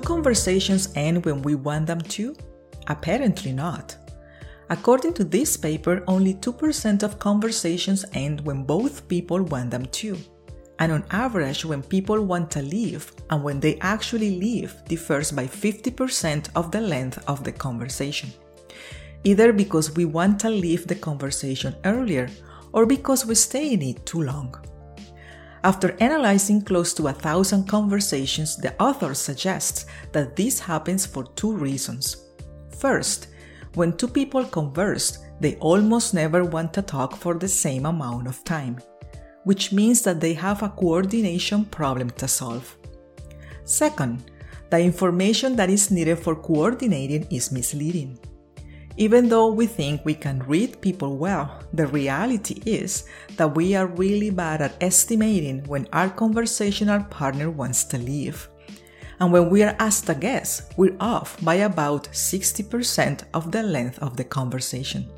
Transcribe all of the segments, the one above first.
conversations end when we want them to? Apparently not. According to this paper, only 2% of conversations end when both people want them to. And on average, when people want to leave and when they actually leave differs by 50% of the length of the conversation. Either because we want to leave the conversation earlier or because we stay in it too long. After analyzing close to a thousand conversations, the author suggests that this happens for two reasons. First, when two people converse, they almost never want to talk for the same amount of time, which means that they have a coordination problem to solve. Second, the information that is needed for coordinating is misleading. Even though we think we can read people well, the reality is that we are really bad at estimating when our conversational partner wants to leave. And when we are asked to guess, we're off by about 60% of the length of the conversation.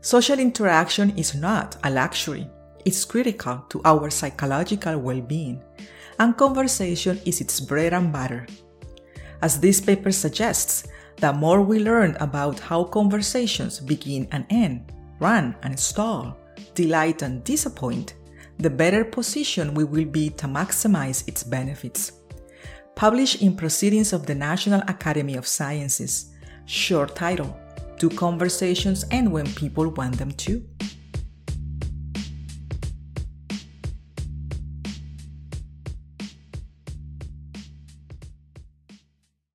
Social interaction is not a luxury, it's critical to our psychological well being, and conversation is its bread and butter. As this paper suggests, the more we learn about how conversations begin and end, run and stall, delight and disappoint, the better position we will be to maximize its benefits. Published in Proceedings of the National Academy of Sciences, short title Do Conversations End When People Want Them to?